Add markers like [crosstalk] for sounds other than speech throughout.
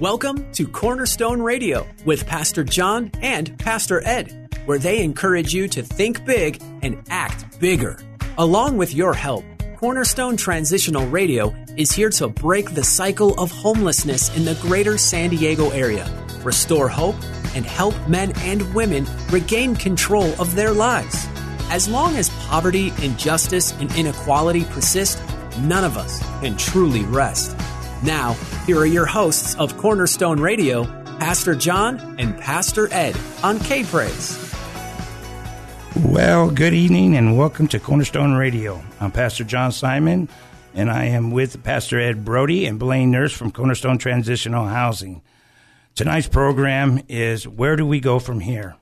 Welcome to Cornerstone Radio with Pastor John and Pastor Ed, where they encourage you to think big and act bigger. Along with your help, Cornerstone Transitional Radio is here to break the cycle of homelessness in the greater San Diego area, restore hope, and help men and women regain control of their lives. As long as poverty, injustice, and inequality persist, none of us can truly rest. Now, here are your hosts of Cornerstone Radio, Pastor John and Pastor Ed on K Praise. Well, good evening and welcome to Cornerstone Radio. I'm Pastor John Simon, and I am with Pastor Ed Brody and Blaine Nurse from Cornerstone Transitional Housing. Tonight's program is Where Do We Go From Here?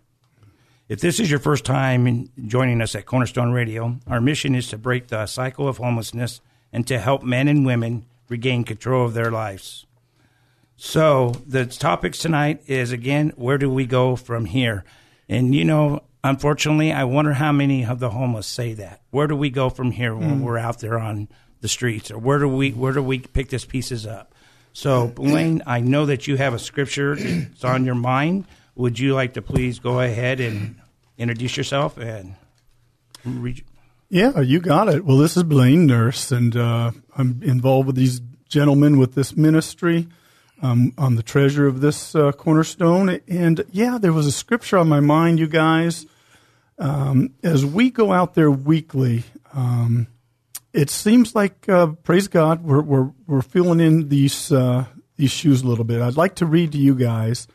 If this is your first time joining us at Cornerstone Radio, our mission is to break the cycle of homelessness and to help men and women regain control of their lives. So, the topics tonight is again, where do we go from here? And you know, unfortunately, I wonder how many of the homeless say that. Where do we go from here when mm. we're out there on the streets, or where do we where do we pick these pieces up? So, Blaine, [clears throat] I know that you have a scripture that's on your mind. Would you like to please go ahead and introduce yourself and read? Yeah, you got it. Well, this is Blaine Nurse, and uh, I'm involved with these gentlemen with this ministry. Um, I'm the treasurer of this uh, cornerstone. And yeah, there was a scripture on my mind, you guys. Um, as we go out there weekly, um, it seems like, uh, praise God, we're, we're, we're filling in these, uh, these shoes a little bit. I'd like to read to you guys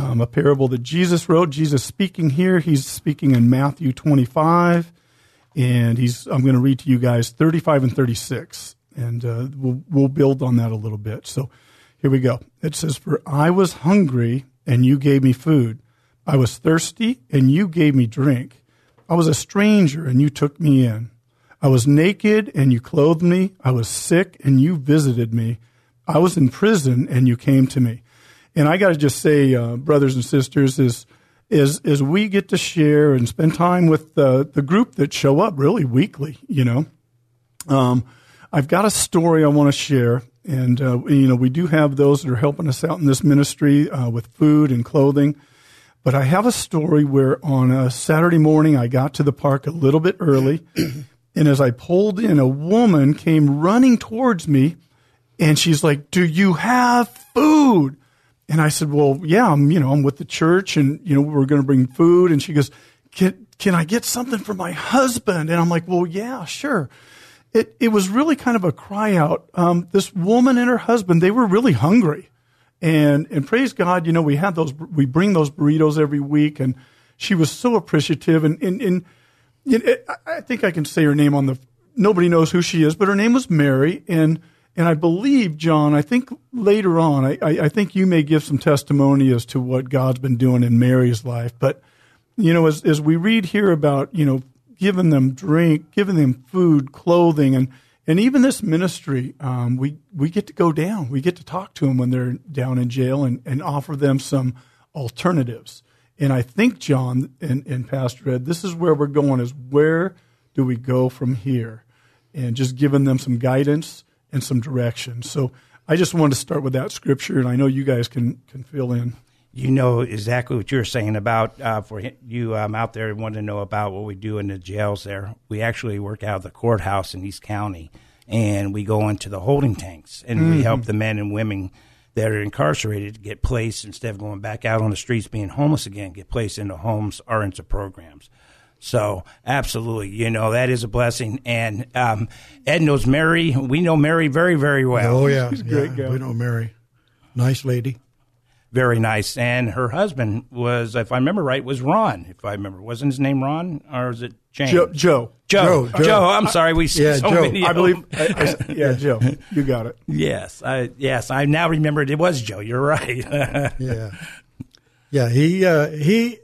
um, a parable that Jesus wrote. Jesus speaking here, he's speaking in Matthew 25 and he's I'm going to read to you guys 35 and 36, and uh, we'll we'll build on that a little bit. So here we go. It says, "For I was hungry, and you gave me food. I was thirsty, and you gave me drink. I was a stranger, and you took me in. I was naked, and you clothed me. I was sick, and you visited me. I was in prison, and you came to me." And I got to just say, uh, brothers and sisters, is is is we get to share and spend time with the the group that show up really weekly. You know, um, I've got a story I want to share, and uh, you know we do have those that are helping us out in this ministry uh, with food and clothing. But I have a story where on a Saturday morning I got to the park a little bit early, [clears throat] and as I pulled in, a woman came running towards me, and she's like, "Do you have food?" And I said, well, yeah, I'm, you know, I'm with the church and, you know, we're going to bring food. And she goes, can, can I get something for my husband? And I'm like, well, yeah, sure. It, it was really kind of a cry out. Um, this woman and her husband, they were really hungry. And, and praise God, you know, we had those, we bring those burritos every week and she was so appreciative. And, and, and know, I think I can say her name on the, nobody knows who she is, but her name was Mary. And, and I believe, John, I think later on, I, I, think you may give some testimony as to what God's been doing in Mary's life. But, you know, as, as we read here about, you know, giving them drink, giving them food, clothing, and, and even this ministry, um, we, we get to go down. We get to talk to them when they're down in jail and, and offer them some alternatives. And I think, John and, and Pastor Ed, this is where we're going is where do we go from here? And just giving them some guidance and some direction. So I just wanted to start with that scripture, and I know you guys can can fill in. You know exactly what you're saying about uh, for you um, out there want to know about what we do in the jails. There, we actually work out of the courthouse in East County, and we go into the holding tanks, and mm-hmm. we help the men and women that are incarcerated get placed instead of going back out on the streets being homeless again, get placed into homes or into programs. So absolutely, you know that is a blessing. And um, Ed knows Mary. We know Mary very, very well. Oh yeah, She's great yeah, We know Mary, nice lady. Very nice. And her husband was, if I remember right, was Ron. If I remember, wasn't his name Ron or is it James? Joe. Joe. Joe. Joe. Joe. I'm sorry. We yeah, so Joe. I believe. I, I, yeah, [laughs] Joe. You got it. Yes. I, yes. I now remembered it was Joe. You're right. [laughs] yeah. Yeah. He uh, he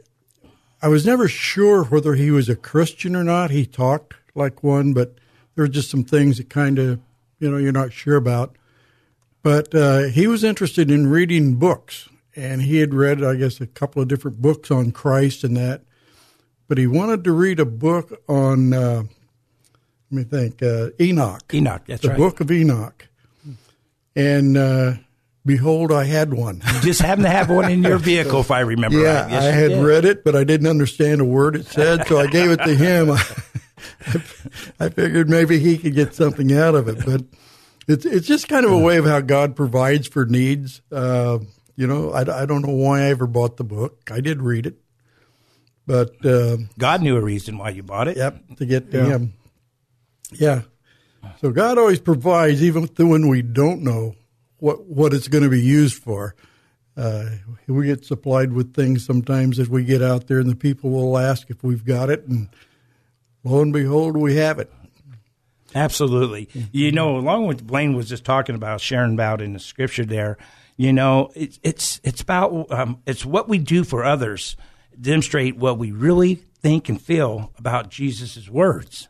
I was never sure whether he was a Christian or not. He talked like one, but there were just some things that kind of, you know, you're not sure about. But uh, he was interested in reading books, and he had read, I guess, a couple of different books on Christ and that. But he wanted to read a book on, uh, let me think, uh, Enoch. Enoch, that's the right. The book of Enoch. And uh, behold, I had one. You just happened to have one in your [laughs] vehicle, if I remember yeah, right. Yes, I had did. read it, but I didn't understand a word it said, so I gave it to him. [laughs] I figured maybe he could get something out of it, but it's it's just kind of a way of how God provides for needs. Uh, you know, I, I don't know why I ever bought the book. I did read it, but uh, God knew a reason why you bought it. yep, to get to Him. Yeah. So God always provides, even when we don't know what what it's going to be used for. Uh, we get supplied with things sometimes as we get out there, and the people will ask if we've got it, and lo and behold, we have it. Absolutely. You know, along with Blaine was just talking about sharing about in the scripture there, you know, it's it's it's about um, it's what we do for others, demonstrate what we really think and feel about Jesus' words.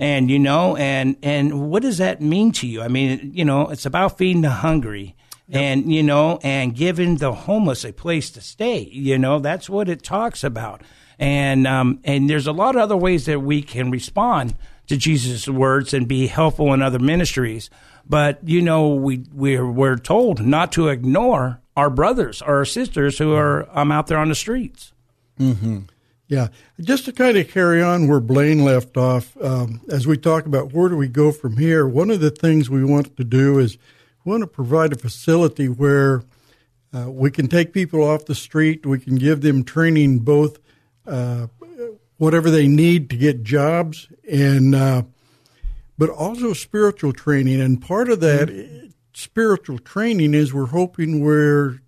And you know, and and what does that mean to you? I mean, you know, it's about feeding the hungry. And you know, and giving the homeless a place to stay, you know, that's what it talks about. And um, and there's a lot of other ways that we can respond to Jesus' words and be helpful in other ministries. But you know, we we're we're told not to ignore our brothers or our sisters who are um, out there on the streets. Yeah, just to kind of carry on where Blaine left off, um, as we talk about where do we go from here, one of the things we want to do is we want to provide a facility where uh, we can take people off the street, we can give them training both uh, whatever they need to get jobs and uh, but also spiritual training. And part of that spiritual training is we're hoping we're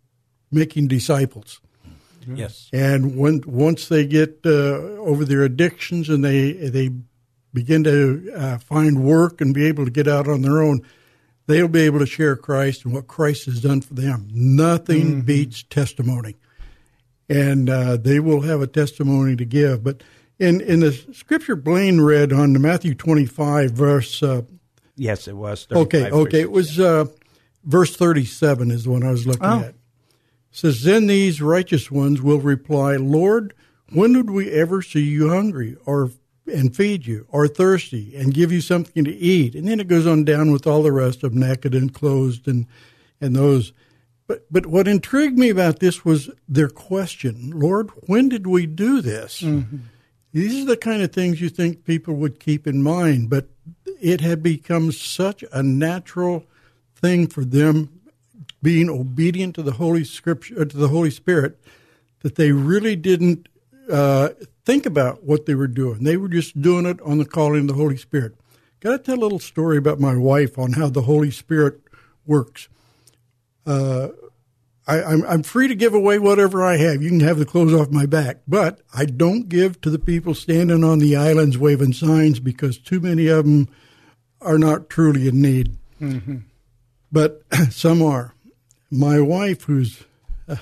making disciples. Yes. And when once they get uh, over their addictions and they they begin to uh, find work and be able to get out on their own, they'll be able to share Christ and what Christ has done for them. Nothing beats testimony, and uh, they will have a testimony to give. But in in the scripture Blaine read on Matthew twenty five verse. Uh, Yes, it was. Okay, 35, okay. It was uh, verse 37 is the one I was looking Oh. at. Says, Then these righteous ones will reply, Lord, when did we ever see you hungry or and feed you or thirsty and give you something to eat? And then it goes on down with all the rest of naked and closed and and those. But but what intrigued me about this was their question, Lord, when did we do this? Mm-hmm. These are the kind of things you think people would keep in mind, but it had become such a natural thing for them being obedient to the Holy Scripture, uh, to the Holy Spirit, that they really didn't uh, think about what they were doing. They were just doing it on the calling of the Holy Spirit. Got to tell a little story about my wife on how the Holy Spirit works. Uh, I, I'm, I'm free to give away whatever I have. You can have the clothes off my back, but I don't give to the people standing on the islands waving signs because too many of them are not truly in need. But [clears throat] some are. My wife, who's uh,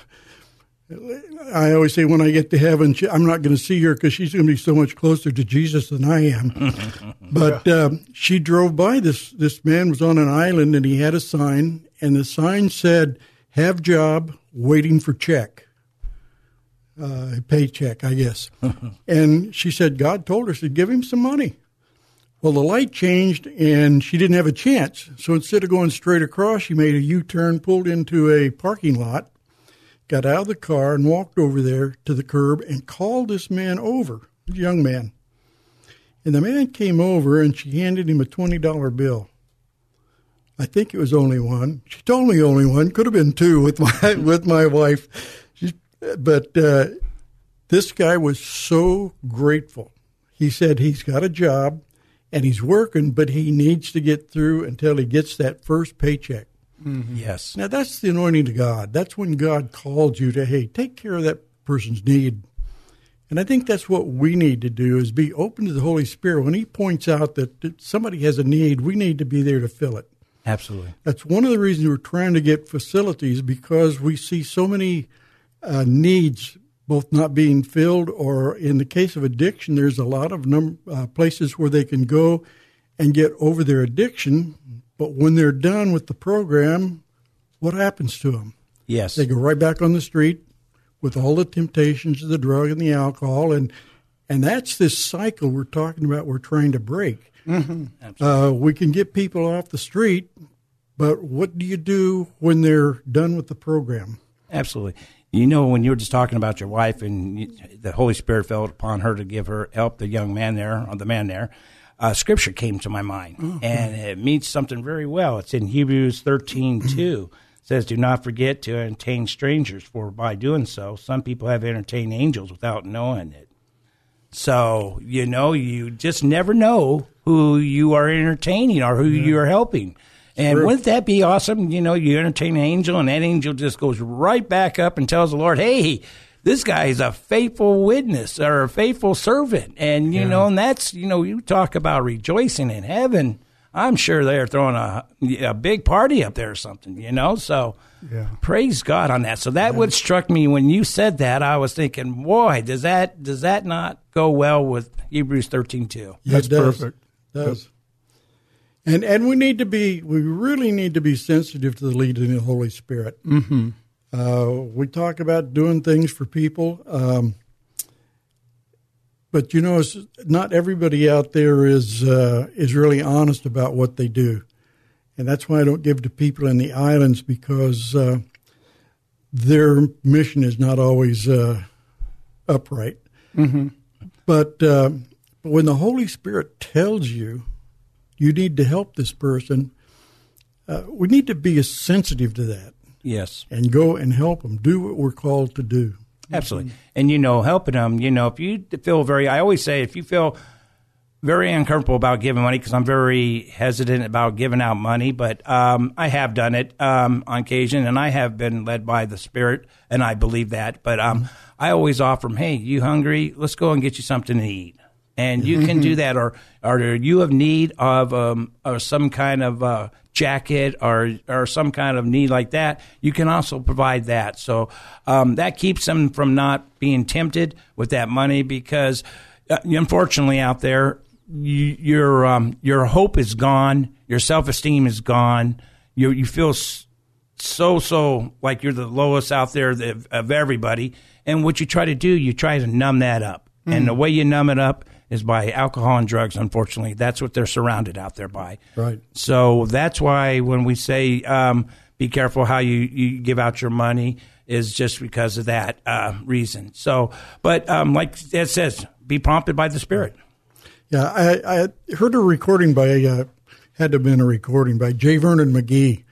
I always say when I get to heaven, she, I'm not going to see her because she's going to be so much closer to Jesus than I am. [laughs] but um, she drove by this. This man was on an island and he had a sign, and the sign said, "Have job, waiting for check." Uh, paycheck, I guess. [laughs] and she said God told her to give him some money. Well, the light changed and she didn't have a chance. So instead of going straight across, she made a U turn, pulled into a parking lot, got out of the car, and walked over there to the curb and called this man over, a young man. And the man came over and she handed him a $20 bill. I think it was only one. She told me only one. Could have been two with my [laughs] with my wife. She's, but uh, this guy was so grateful. He said he's got a job and he's working, but he needs to get through until he gets that first paycheck. Yes. Now that's the anointing of God. That's when God called you to, hey, take care of that person's need. And I think that's what we need to do is be open to the Holy Spirit. When he points out that that somebody has a need, we need to be there to fill it. Absolutely. That's one of the reasons we're trying to get facilities because we see so many uh, needs both not being filled, or in the case of addiction, there's a lot of num- uh, places where they can go and get over their addiction. But when they're done with the program, what happens to them? Yes. They go right back on the street with all the temptations of the drug and the alcohol, and and that's this cycle we're talking about. We're trying to break. Uh, we can get people off the street, but what do you do when they're done with the program? Absolutely. You know, when you were just talking about your wife and you, the Holy Spirit fell upon her to give her help, the young man there, or the man there, uh, scripture came to my mind, oh, and it means something very well. It's in Hebrews thirteen two. It says, "Do not forget to entertain strangers, for by doing so, some people have entertained angels without knowing it." So you know, you just never know who you are entertaining or who yeah. you are helping. And True. wouldn't that be awesome? You know, you entertain an angel, and that angel just goes right back up and tells the Lord, "Hey, this guy is a faithful witness or a faithful servant. And, you yeah. know, and that's, you know, you talk about rejoicing in heaven. I'm sure they're throwing a, a big party up there or something, you know? So yeah. praise God on that. So that yeah. what struck me when you said that, I was thinking, boy, does that, does that not go well with Hebrews 13 too? Yeah, that's perfect. It does. And, and we need to be, we really need to be sensitive to the leading of the Holy Spirit. Mm-hmm. Uh, we talk about doing things for people, um, but you know, not everybody out there is uh, is really honest about what they do, and that's why I don't give to people in the islands because uh, their mission is not always uh, upright. Mm-hmm. But, uh, but when the Holy Spirit tells you you need to help this person, uh, we need to be sensitive to that. Yes. And go and help them do what we're called to do. Absolutely. And, you know, helping them, you know, if you feel very, I always say, if you feel very uncomfortable about giving money, because I'm very hesitant about giving out money, but um, I have done it um, on occasion and I have been led by the Spirit, and I believe that. But um. I always offer them, hey, you hungry? Let's go and get you something to eat. And you can do that, or, or you have need of um, or some kind of uh, jacket or or some kind of need like that, you can also provide that. So um, that keeps them from not being tempted with that money because uh, unfortunately out there you, your um, your hope is gone, your self esteem is gone. You you feel so so like you're the lowest out there of everybody. And what you try to do, you try to numb that up. Mm. And the way you numb it up is by alcohol and drugs. Unfortunately, that's what they're surrounded out there by. Right. So that's why when we say um, be careful how you, you give out your money is just because of that uh, reason. So, but um, like it says, be prompted by the Spirit. Yeah, I, I heard a recording by uh, had to have been a recording by J. Vernon McGee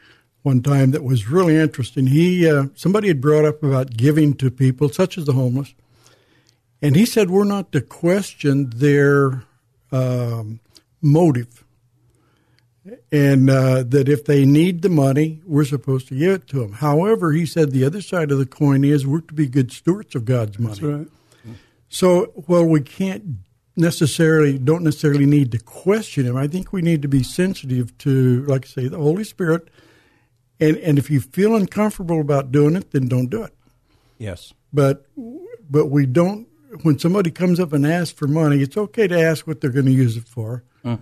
one time that was really interesting. He uh, somebody had brought up about giving to people such as the homeless and he said we're not to question their um, motive. And uh, that if they need the money, we're supposed to give it to them. However, he said the other side of the coin is we're to be good stewards of God's money. Right. So, well, we can't necessarily, don't necessarily need to question him. I think we need to be sensitive to, like I say, the Holy Spirit. And, and if you feel uncomfortable about doing it, then don't do it. Yes. But, but we don't when somebody comes up and asks for money, it's okay to ask what they're going to use it for, mm.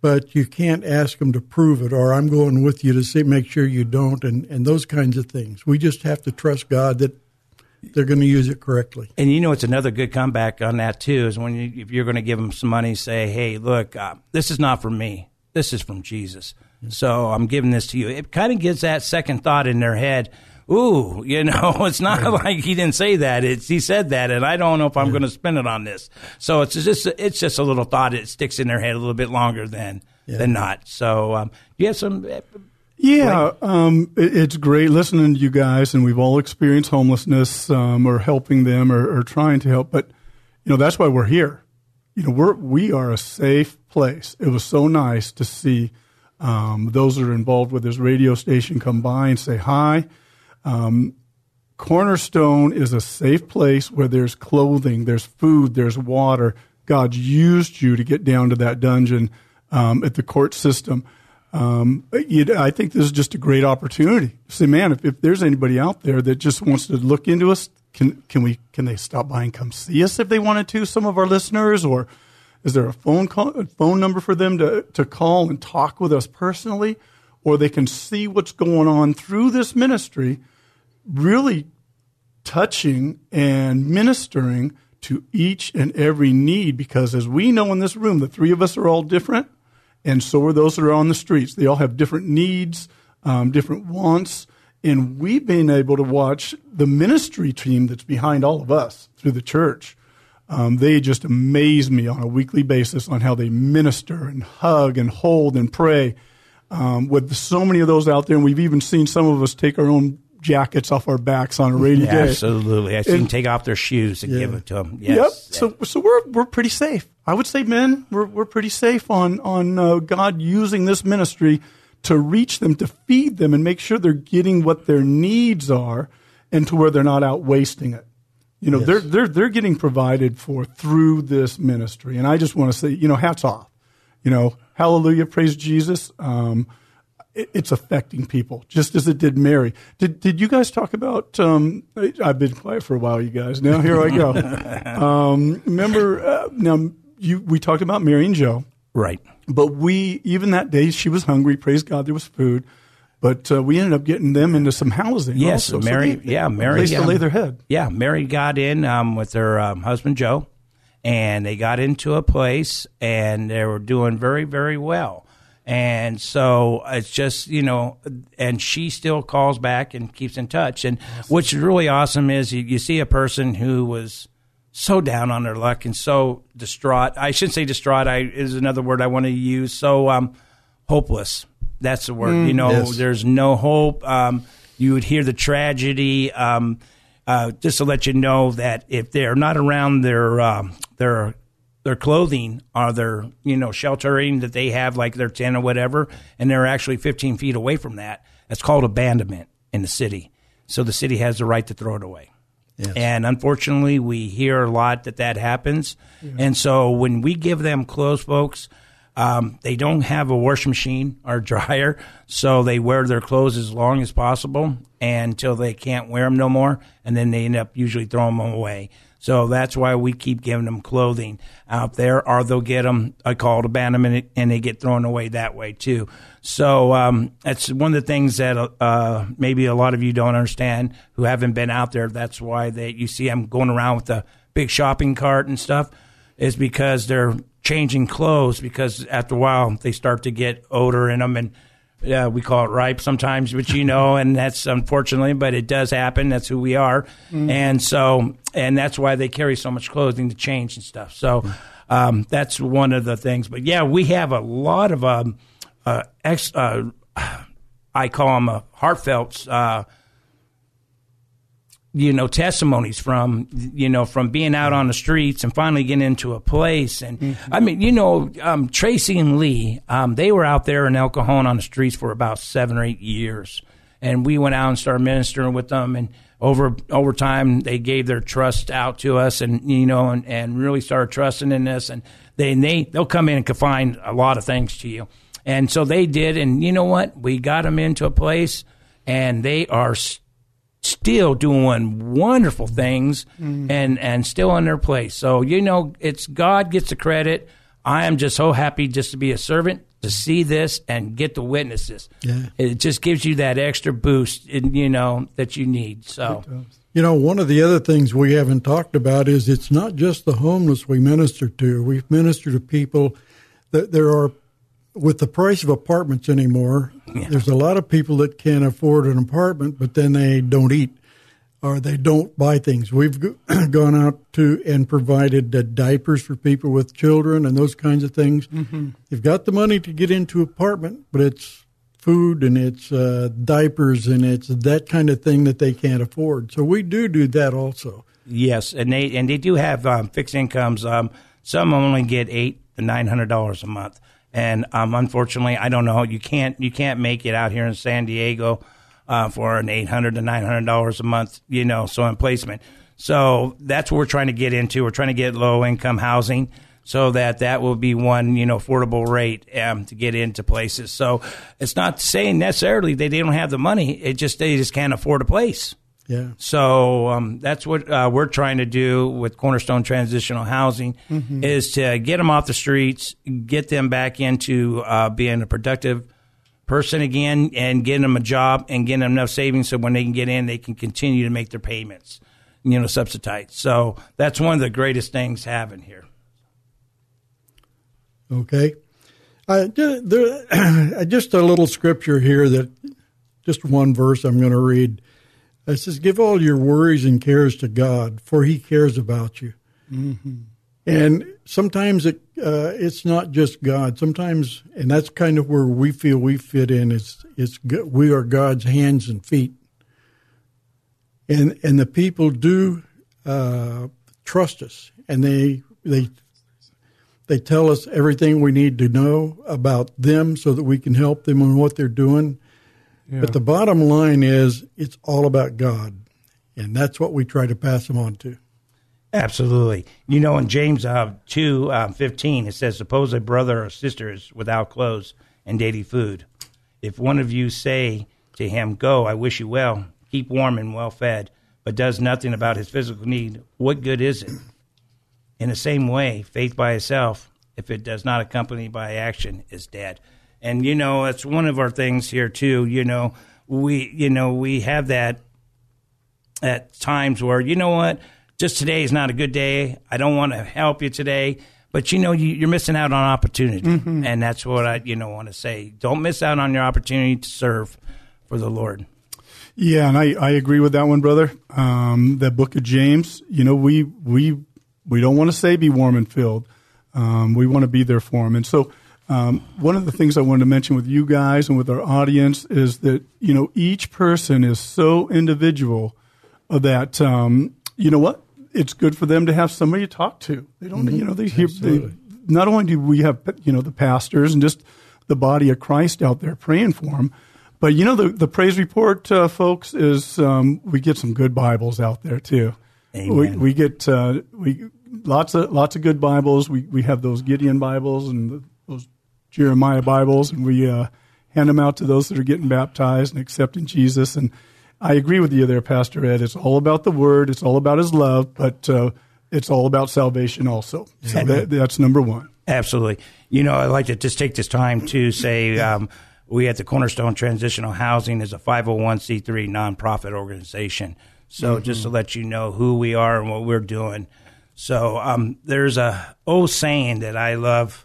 but you can't ask them to prove it or I'm going with you to see, make sure you don't, and, and those kinds of things. We just have to trust God that they're going to use it correctly. And you know, it's another good comeback on that too. Is when you, if you're going to give them some money, say, "Hey, look, uh, this is not from me. This is from Jesus. So I'm giving this to you." It kind of gives that second thought in their head ooh, you know, [laughs] it's not like he didn't say that. It's he said that, and I don't know if I'm yeah. going to spend it on this. So it's just it's just a little thought. It sticks in their head a little bit longer than yeah. than not. So um, you have some. Uh, yeah, um, it, it's great listening to you guys, and we've all experienced homelessness um, or helping them or, or trying to help. But you know that's why we're here. You know, we're we are a safe place. It was so nice to see um, those that are involved with this radio station come by and say hi. Um, Cornerstone is a safe place where there's clothing, there's food, there's water. God used you to get down to that dungeon um, at the court system. Um, I think this is just a great opportunity. Say, man, if, if, there's anybody out there that just wants to look into us, can can we can they stop by and come see us if they wanted to? Some of our listeners, or is there a phone call, a phone number for them to to call and talk with us personally, or they can see what's going on through this ministry really touching and ministering to each and every need because as we know in this room the three of us are all different and so are those that are on the streets they all have different needs um, different wants. And we've been able to watch the ministry team that's behind all of us through the church. Um, they just amaze me on a weekly basis on how they minister and hug and hold and pray. Um, with so many of those out there, and we've even seen some of us take our own jackets off our backs on a rainy day. Absolutely, I've seen them take off their shoes and Yeah. give it to them. Yes. Yep. So so we're we're pretty safe. I would say, men, we're we're pretty safe on on uh, God using this ministry to reach them, to feed them, and make sure they're getting what their needs are, and to where they're not out wasting it. You know, they're they're they're getting provided for through this ministry, and I just want to say, you know, hats off. You know, hallelujah, praise Jesus. Um, it's affecting people just as it did Mary. Did did you guys talk about? Um, I've been quiet for a while, you guys. Now here I go. [laughs] um, remember uh, now you we talked about Mary and Joe, right. but we even that day she was hungry. Praise God, there was food. But uh, we ended up getting them into some housing. Yes, also. So Mary- they- yeah, Mary, place yeah. to lay their head. Yeah, Mary got in um, with her um, husband Joe, and they got into a place, and they were doing very, very well. And so it's just you know, and she still calls back and keeps in touch. And what's really awesome is you, you see a person who was so down on their luck and so distraught. I shouldn't say distraught. I is another word I want to use. So um, hopeless. That's the word. you know, yes. there's no hope. Um, you would hear the tragedy. Um, uh, just to let you know that if they're not around their um, their their clothing or their you know sheltering that they have, like their tent or whatever, and they're actually 15 feet away from that, that's called abandonment in the city. So the city has the right to throw it away. And unfortunately, we hear a lot that that happens. And so when we give them clothes, folks, um, they don't have a washing machine [laughs] or dryer, so they wear their clothes as long as possible until they can't wear them no more, and then they end up usually throwing them away. So that's why we keep giving them clothing out there, or they'll get them a called abandonment, and they get thrown away that way too. So um, that's one of the things that uh, maybe a lot of you don't understand who haven't been out there. That's why they you see them going around with a big shopping cart and stuff is because they're changing clothes because after a while they start to get odor in them and yeah, we call it ripe sometimes, but you know, and that's unfortunately, but it does happen. That's who we are, and so, and that's why they carry so much clothing to change and stuff. So, um, that's one of the things. But yeah, we have a lot of um, uh, ex. Uh, I call them uh, heartfelt. You know testimonies from you know from being out on the streets and finally getting into a place. And i mean you know um, tracy and lee um, they were out there in el cajon on the streets for about seven or eight years. And we went out and started ministering with them. And over over time they gave their trust out to us and you know and, and really started trusting in us. And they and they they'll come in and confide a lot of things to you. And so they did. And you know what? We got them into a place and they are still doing wonderful things mm. and and still in their place. So you know, it's God gets the credit. I am just so happy just to be a servant to see this and get to witness this. Yeah. It just gives you that extra boost, in, you know, that you need. So You know, one of the other things we haven't talked about is it's not just the homeless we minister to. We minister to people that there are, with the price of apartments anymore, there's a lot of people that can't afford an apartment, but then they don't eat or they don't buy things. We've [clears throat] gone out to and provided uh, diapers for people with children and those kinds of things. You've got the money to get into an apartment, but it's food and it's uh, diapers and it's that kind of thing that they can't afford. So we do do that also. yes, and they and they do have um, fixed incomes. Um, some only get eight to nine hundred dollars a month, and um, unfortunately, I don't know. You can't you can't make it out here in San Diego uh, for an eight hundred to nine hundred dollars a month. You know, so in placement. So that's what we're trying to get into. We're trying to get low income housing so that that will be one you know affordable rate um, to get into places. So it's not saying necessarily they, they don't have the money. It just they just can't afford a place. Yeah. So um, that's what uh, we're trying to do with Cornerstone Transitional Housing is to get them off the streets, get them back into uh, being a productive person again, and getting them a job and getting them enough savings so when they can get in, they can continue to make their payments, you know, subsidized. So that's one of the greatest things having here. Okay. Uh, there, [clears throat] just a little scripture here that just one verse I'm going to read. It says, "Give all your worries and cares to God, for He cares about you." Mm-hmm. And sometimes it uh, it's not just God. Sometimes, and that's kind of where we feel we fit in. It's it's we are God's hands and feet, and and the people do uh, trust us, and they they they tell us everything we need to know about them so that we can help them on what they're doing. Yeah. But the bottom line is it's all about God. And that's what we try to pass them on to. Absolutely. You know, in James uh, 2 uh, 15, it says, Suppose a brother or sister is without clothes and daily food. If one of you say to him, Go, I wish you well, keep warm and well fed, but does nothing about his physical need, what good is it? In the same way, faith by itself, if it does not accompany by action, is dead. And you know, that's one of our things here too. You know, we you know we have that at times where you know what, just today is not a good day. I don't want to help you today, but you know you, are missing out on opportunity, mm-hmm. and that's what I you know want to say. Don't miss out on your opportunity to serve for the Lord. Yeah, and I, I agree with that one, brother. Um, that book of James, you know, we we we don't want to say be warm and filled. Um, we want to be there for them, and so um, one of the things I wanted to mention with you guys and with our audience is that you know each person is so individual that um, you know what it's good for them to have somebody to talk to. They don't, mm-hmm. you know, they, hear, they not only do we have you know the pastors and just the body of Christ out there praying for them, but you know the the praise report, uh, folks, is um, we get some good Bibles out there too. Amen. We, we get uh, we lots of lots of good Bibles. We we have those Gideon Bibles and the, those Jeremiah Bibles, and we uh, hand them out to those that are getting baptized and accepting Jesus. And I agree with you there, Pastor Ed. It's all about the Word. It's all about His love, but uh, it's all about salvation also. So that, that's number one. Absolutely. You know, I'd like to just take this time to say um, we at the Cornerstone Transitional Housing is a 501c3 nonprofit organization. So mm-hmm. just to let you know who we are and what we're doing. So um, there's a old saying that I love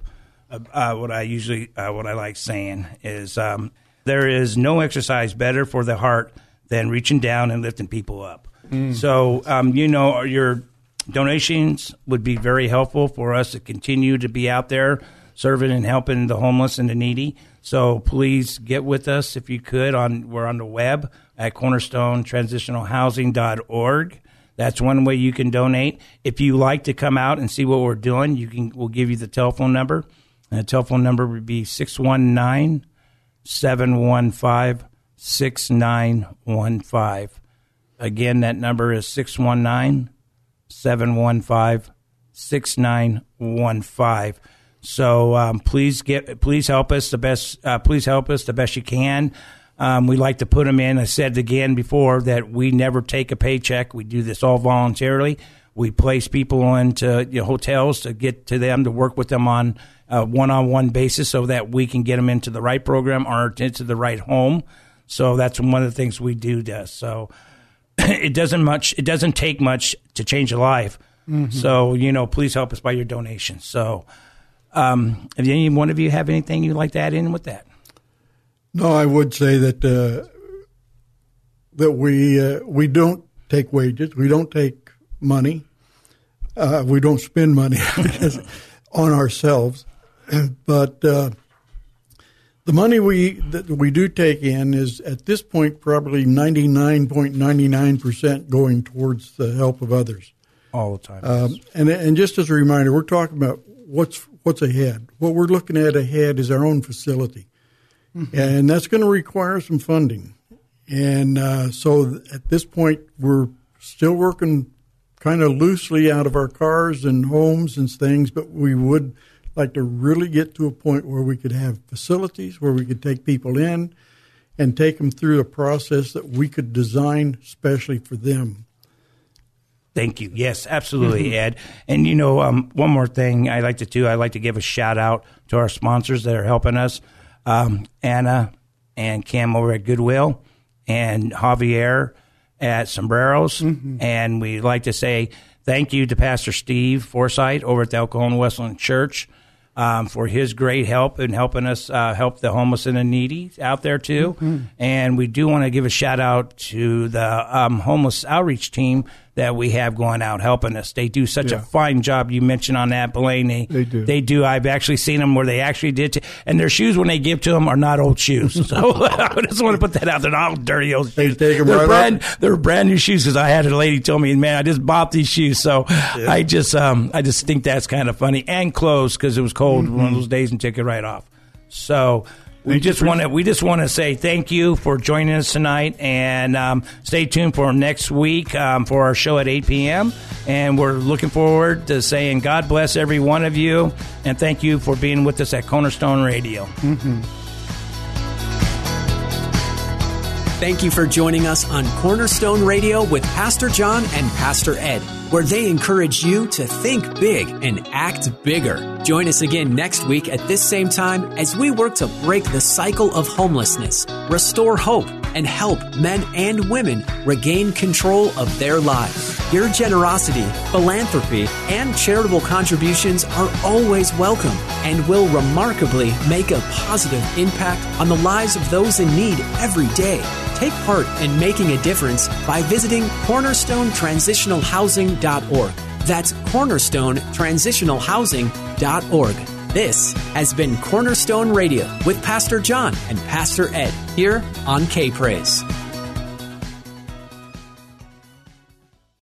uh, uh, what I usually uh, what I like saying is um, there is no exercise better for the heart than reaching down and lifting people up. Mm. So um, you know your donations would be very helpful for us to continue to be out there serving and helping the homeless and the needy. So please get with us if you could on we're on the web at cornerstonetransitionalhousing.org. That's one way you can donate. If you like to come out and see what we're doing, you can we'll give you the telephone number and the telephone number would be 619 715 6915. Again, that number is 619 715 6915. So um, please get, please help us the best. Uh, please help us the best you can. Um, we like to put them in. I said again before that we never take a paycheck. We do this all voluntarily. We place people into you know, hotels to get to them to work with them on a one-on-one basis so that we can get them into the right program or into the right home. So that's one of the things we do. To, so [clears throat] it doesn't much. It doesn't take much to change a life. Mm-hmm. So you know, please help us by your donations. So, um, if any one of you have anything you'd like to add in with that? No, I would say that uh, that we uh, we don't take wages. We don't take money. Uh, we don't spend money [laughs] on ourselves. but uh, the money we that we do take in is at this point probably ninety nine point ninety nine percent going towards the help of others. All the time. Um, and and just as a reminder, we're talking about what's what's ahead. What we're looking at ahead is our own facility, mm-hmm. and that's going to require some funding. And uh, so at this point, we're still working kind of loosely out of our cars and homes and things, but we would like to really get to a point where we could have facilities where we could take people in and take them through a process that we could design specially for them. Thank you. Yes, absolutely, mm-hmm. Ed. And you know, um, one more thing I like to do. I like to give a shout out to our sponsors that are helping us, um, Anna and Cam over at Goodwill, and Javier at Sombreros, mm-hmm. and we like to say thank you to Pastor Steve Forsyth over at the El Cajon Wesleyan Church um, for his great help in helping us uh, help the homeless and the needy out there too. Mm-hmm. And we do want to give a shout out to the um, homeless outreach team that we have going out helping us. They do such yeah. a fine job. You mentioned on that, Blaine. They, they, do. They do. I've actually seen them where they actually did. T- and their shoes, when they give to them, are not old shoes. [laughs] So [laughs] I just want to put that out. They're not dirty old shoes. They take them they're right brand, up. They're brand new shoes because I had a lady tell me, man, I just bought these shoes. So yeah. I just, um, I just think that's kind of funny. And clothes because it was cold mm-hmm. one of those days and took it right off. So we just want to we just want to say thank you for joining us tonight, and um, stay tuned for next week um, for our show at 8 p.m. And we're looking forward to saying God bless every one of you, and thank you for being with us at Cornerstone Radio. Mm-hmm. Thank you for joining us on Cornerstone Radio with Pastor John and Pastor Ed where they encourage you to think big and act bigger. Join us again next week at this same time as we work to break the cycle of homelessness, restore hope, and help men and women regain control of their lives. Your generosity, philanthropy, and charitable contributions are always welcome and will remarkably make a positive impact on the lives of those in need every day. Take part in making a difference by visiting cornerstonetransitionalhousing.org. That's cornerstonetransitionalhousing.org. This has been Cornerstone Radio with Pastor John and Pastor Ed here on K Praise.